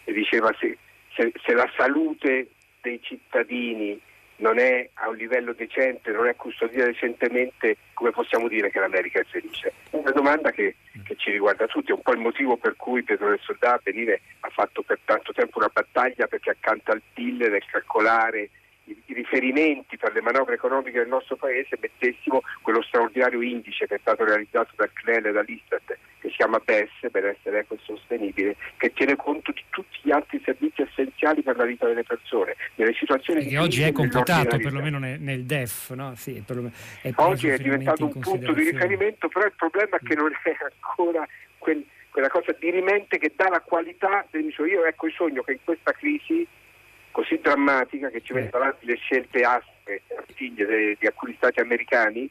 e diceva se, se, se la salute dei cittadini non è a un livello decente, non è custodita decentemente, come possiamo dire che l'America è felice? Una domanda che, che, ci riguarda tutti, è un po' il motivo per cui Pietro del Soldà a venire ha fatto per tanto tempo una battaglia perché accanto al PIL nel calcolare i, riferimenti per le manovre economiche del nostro Paese mettessimo quello straordinario indice che è stato realizzato dal CNEL e dall'Istat che si chiama BES, benessere equo e sostenibile, che tiene conto di tutti gli altri servizi essenziali per la vita delle persone. Nelle situazioni che oggi è completato perlomeno nel, nel DEF, no? sì, è oggi è diventato un punto di riferimento, però il problema è che non è ancora quel, quella cosa dirimente che dà la qualità del misure. Io ecco il sogno che in questa crisi così drammatica che ci mette davanti le scelte aspre, figlie di alcuni stati americani,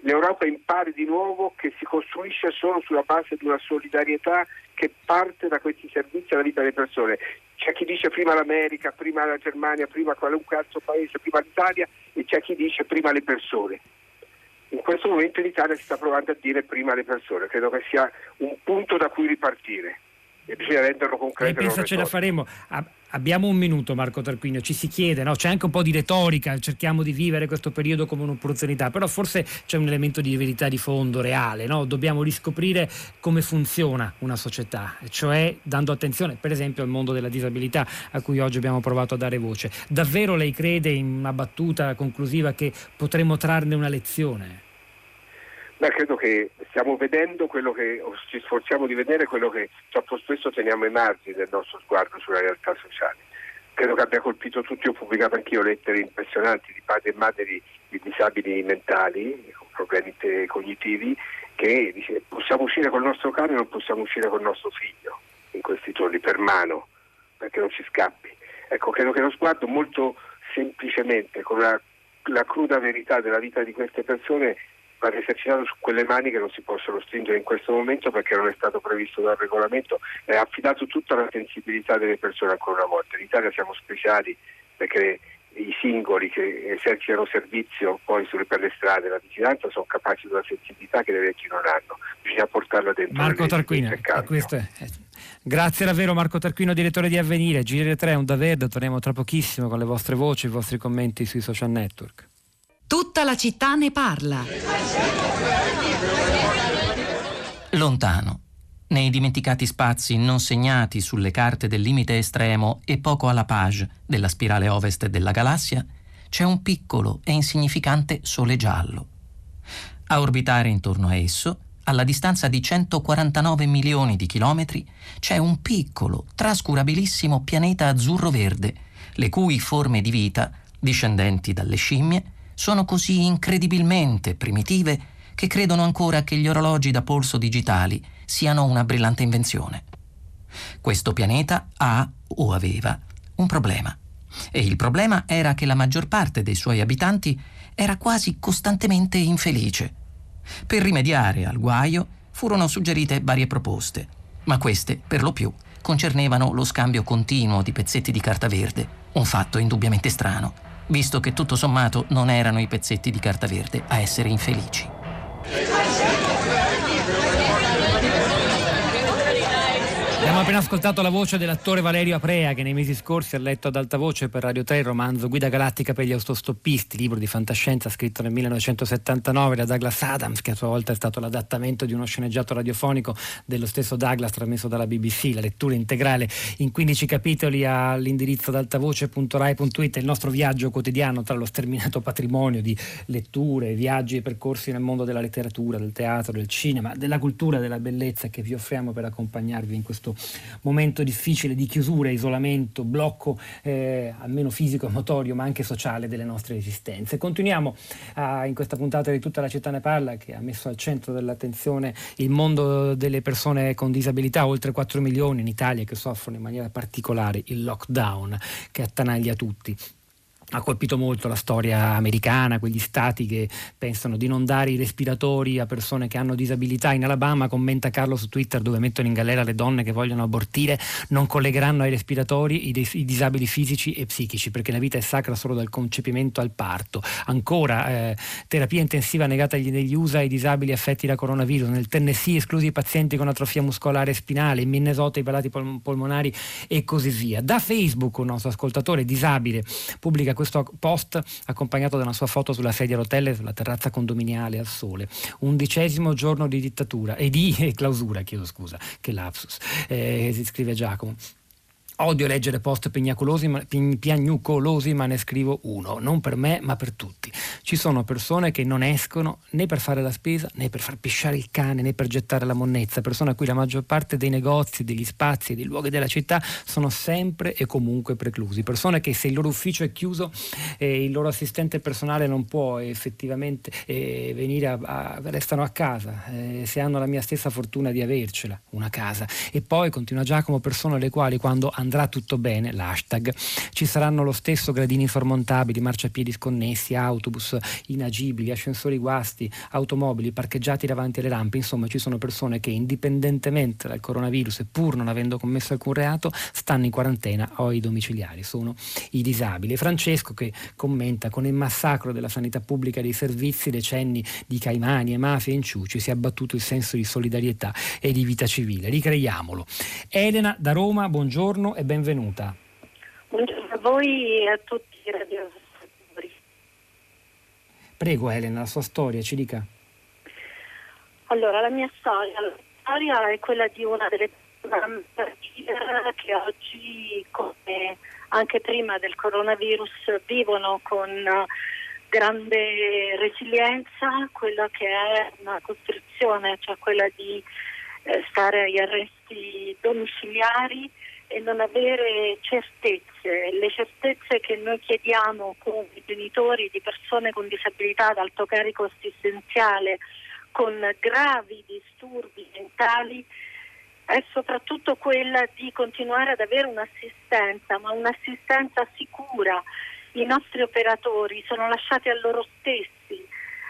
l'Europa impari di nuovo che si costruisce solo sulla base di una solidarietà che parte da questi servizi alla vita delle persone. C'è chi dice prima l'America, prima la Germania, prima qualunque altro paese, prima l'Italia e c'è chi dice prima le persone. In questo momento in Italia si sta provando a dire prima le persone, credo che sia un punto da cui ripartire e bisogna renderlo concreto. E pensa ce la faremo. Abbiamo un minuto Marco Tarquinio, ci si chiede, no? c'è anche un po' di retorica, cerchiamo di vivere questo periodo come un'opportunità, però forse c'è un elemento di verità di fondo reale, no? dobbiamo riscoprire come funziona una società, cioè dando attenzione per esempio al mondo della disabilità a cui oggi abbiamo provato a dare voce. Davvero lei crede in una battuta conclusiva che potremmo trarne una lezione? Beh, credo che stiamo vedendo quello che, o ci sforziamo di vedere quello che troppo spesso teniamo ai margini del nostro sguardo sulla realtà sociale. Credo che abbia colpito tutti, ho pubblicato anch'io lettere impressionanti di padri e madri di disabili mentali, con problemi cognitivi, che dice possiamo uscire col nostro cane non possiamo uscire col nostro figlio in questi giorni, per mano, perché non ci scappi. Ecco, credo che lo sguardo molto semplicemente, con la, la cruda verità della vita di queste persone, va esercitato su quelle mani che non si possono stringere in questo momento perché non è stato previsto dal regolamento, è affidato tutta la sensibilità delle persone ancora una volta. In Italia siamo speciali perché i singoli che esercitano servizio poi sulle, per le strade, la vigilanza, sono capaci di una sensibilità che le leggi non hanno. Bisogna portarla dentro. Marco Tarquino. Grazie davvero Marco Tarquino, direttore di Avvenire. Gire 3, un da verde, torniamo tra pochissimo con le vostre voci, i vostri commenti sui social network. Tutta la città ne parla. Lontano, nei dimenticati spazi non segnati sulle carte del limite estremo e poco alla page della spirale ovest della galassia, c'è un piccolo e insignificante sole giallo. A orbitare intorno a esso, alla distanza di 149 milioni di chilometri, c'è un piccolo, trascurabilissimo pianeta azzurro-verde, le cui forme di vita, discendenti dalle scimmie, sono così incredibilmente primitive che credono ancora che gli orologi da polso digitali siano una brillante invenzione. Questo pianeta ha, o aveva, un problema. E il problema era che la maggior parte dei suoi abitanti era quasi costantemente infelice. Per rimediare al guaio furono suggerite varie proposte, ma queste, per lo più, concernevano lo scambio continuo di pezzetti di carta verde, un fatto indubbiamente strano, visto che tutto sommato non erano i pezzetti di carta verde a essere infelici. Abbiamo appena ascoltato la voce dell'attore Valerio Aprea che nei mesi scorsi ha letto ad alta voce per Radio 3 il romanzo Guida galattica per gli autostoppisti, libro di fantascienza scritto nel 1979 da Douglas Adams, che a sua volta è stato l'adattamento di uno sceneggiato radiofonico dello stesso Douglas trasmesso dalla BBC. La lettura integrale in 15 capitoli all'indirizzo ad altavoce.rai.it, il nostro viaggio quotidiano tra lo sterminato patrimonio di letture, viaggi e percorsi nel mondo della letteratura, del teatro, del cinema, della cultura, della bellezza che vi offriamo per accompagnarvi in questo momento difficile di chiusura, isolamento, blocco eh, almeno fisico e motorio, ma anche sociale delle nostre esistenze. Continuiamo a, in questa puntata di tutta la città ne parla che ha messo al centro dell'attenzione il mondo delle persone con disabilità, oltre 4 milioni in Italia che soffrono in maniera particolare il lockdown che attanaglia tutti ha colpito molto la storia americana, quegli stati che pensano di non dare i respiratori a persone che hanno disabilità. In Alabama, commenta Carlo su Twitter, dove mettono in galera le donne che vogliono abortire, non collegheranno ai respiratori i, i disabili fisici e psichici, perché la vita è sacra solo dal concepimento al parto. Ancora, eh, terapia intensiva negata negli USA ai disabili affetti da coronavirus. Nel Tennessee esclusi i pazienti con atrofia muscolare spinale, in Minnesota i palati pol- polmonari e così via. Da Facebook un nostro ascoltatore disabile pubblica questo post accompagnato da una sua foto sulla sedia a rotelle sulla terrazza condominiale al sole. Undicesimo giorno di dittatura e di clausura, chiedo scusa, che lapsus, eh, si scrive Giacomo. Odio leggere post piagnucolosi, ma ne scrivo uno, non per me ma per tutti. Ci sono persone che non escono né per fare la spesa, né per far pisciare il cane, né per gettare la monnezza, persone a cui la maggior parte dei negozi, degli spazi e dei luoghi della città sono sempre e comunque preclusi. Persone che se il loro ufficio è chiuso e il loro assistente personale non può effettivamente eh, venire a, a, restano a casa, eh, se hanno la mia stessa fortuna di avercela, una casa. E poi continua Giacomo, persone alle quali quando andrà tutto bene, l'hashtag, ci saranno lo stesso gradini insormontabili, marciapiedi sconnessi, autobus inagibili, ascensori guasti, automobili parcheggiati davanti alle rampe, insomma ci sono persone che indipendentemente dal coronavirus e pur non avendo commesso alcun reato stanno in quarantena o ai domiciliari, sono i disabili. Francesco che commenta con il massacro della sanità pubblica e dei servizi decenni di caimani e mafie e inciuci si è abbattuto il senso di solidarietà e di vita civile. Ricreiamolo. Elena da Roma, buongiorno e benvenuta. Buongiorno a voi e a tutti i radioascoltatori. Prego Elena, la sua storia, ci dica. Allora, la mia storia, la storia è quella di una delle che oggi, come anche prima del coronavirus, vivono con grande resilienza quella che è una costruzione, cioè quella di eh, stare agli arresti domiciliari e non avere certezze. Le certezze che noi chiediamo come genitori di persone con disabilità ad alto carico assistenziale con gravi disturbi mentali è soprattutto quella di continuare ad avere un'assistenza, ma un'assistenza sicura. I nostri operatori sono lasciati a loro stessi,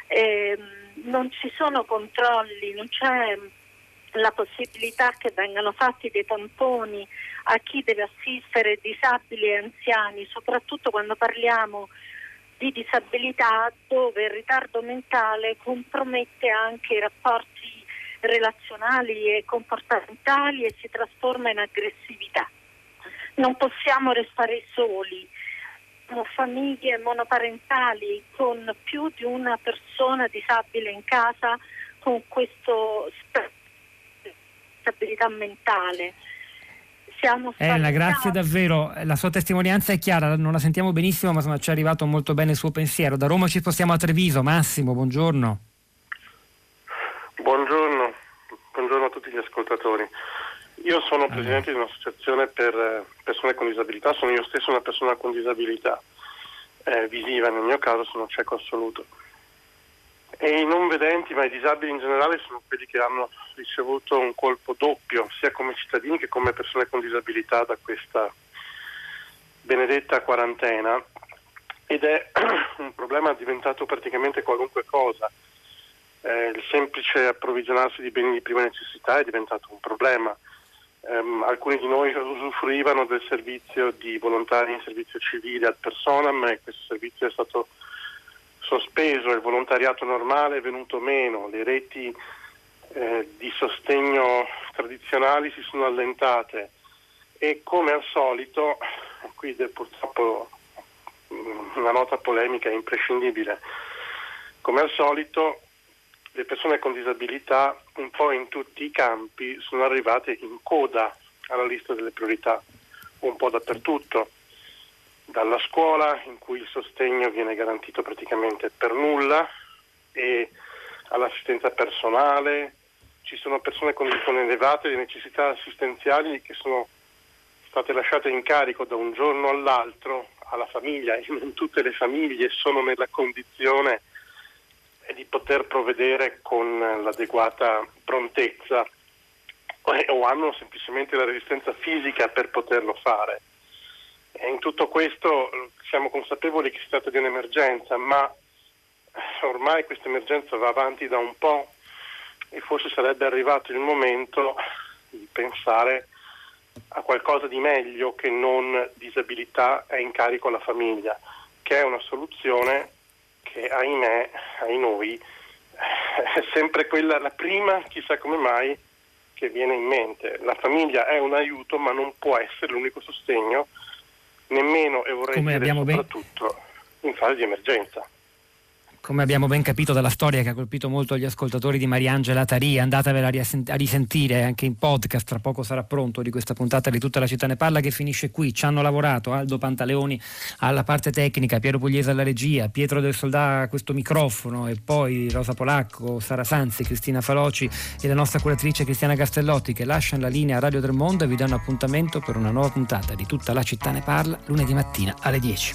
eh, non ci sono controlli, non c'è la possibilità che vengano fatti dei tamponi a chi deve assistere disabili e anziani, soprattutto quando parliamo di disabilità dove il ritardo mentale compromette anche i rapporti relazionali e comportamentali e si trasforma in aggressività. Non possiamo restare soli. Siamo famiglie monoparentali con più di una persona disabile in casa con questo stabilità mentale. Siamo Elena, grazie davvero. La sua testimonianza è chiara, non la sentiamo benissimo, ma insomma, ci è arrivato molto bene il suo pensiero. Da Roma ci spostiamo a Treviso. Massimo, buongiorno. Buongiorno, buongiorno a tutti gli ascoltatori. Io sono presidente di un'associazione per eh, persone con disabilità, sono io stesso una persona con disabilità eh, visiva, nel mio caso sono cieco assoluto. E i non vedenti, ma i disabili in generale, sono quelli che hanno ricevuto un colpo doppio, sia come cittadini che come persone con disabilità da questa benedetta quarantena ed è (clears throat) un problema diventato praticamente qualunque cosa. Eh, il semplice approvvigionarsi di beni di prima necessità è diventato un problema. Um, alcuni di noi usufruivano del servizio di volontari in servizio civile ad personam e questo servizio è stato sospeso, il volontariato normale è venuto meno, le reti eh, di sostegno tradizionali si sono allentate e come al solito, qui purtroppo mm, una nota polemica imprescindibile, come al solito le persone con disabilità un po' in tutti i campi sono arrivate in coda alla lista delle priorità, un po' dappertutto, dalla scuola in cui il sostegno viene garantito praticamente per nulla e all'assistenza personale, ci sono persone con, con elevate necessità assistenziali che sono state lasciate in carico da un giorno all'altro alla famiglia e non tutte le famiglie sono nella condizione di poter provvedere con l'adeguata prontezza o hanno semplicemente la resistenza fisica per poterlo fare. In tutto questo siamo consapevoli che si tratta di un'emergenza, ma ormai questa emergenza va avanti da un po' e forse sarebbe arrivato il momento di pensare a qualcosa di meglio che non disabilità e incarico alla famiglia, che è una soluzione che ahimè, ai noi, è sempre quella, la prima, chissà come mai, che viene in mente. La famiglia è un aiuto ma non può essere l'unico sostegno, nemmeno, e vorrei come dire soprattutto, ben... in fase di emergenza come abbiamo ben capito dalla storia che ha colpito molto gli ascoltatori di Mariangela Tari, andatevela a risentire anche in podcast, tra poco sarà pronto di questa puntata di Tutta la città ne parla che finisce qui. Ci hanno lavorato Aldo Pantaleoni alla parte tecnica, Piero Pugliese alla regia, Pietro del Soldà a questo microfono e poi Rosa Polacco, Sara Sanzi, Cristina Faloci e la nostra curatrice Cristiana Castellotti che lasciano la linea a Radio del Mondo e vi danno appuntamento per una nuova puntata di Tutta la città ne parla lunedì mattina alle 10.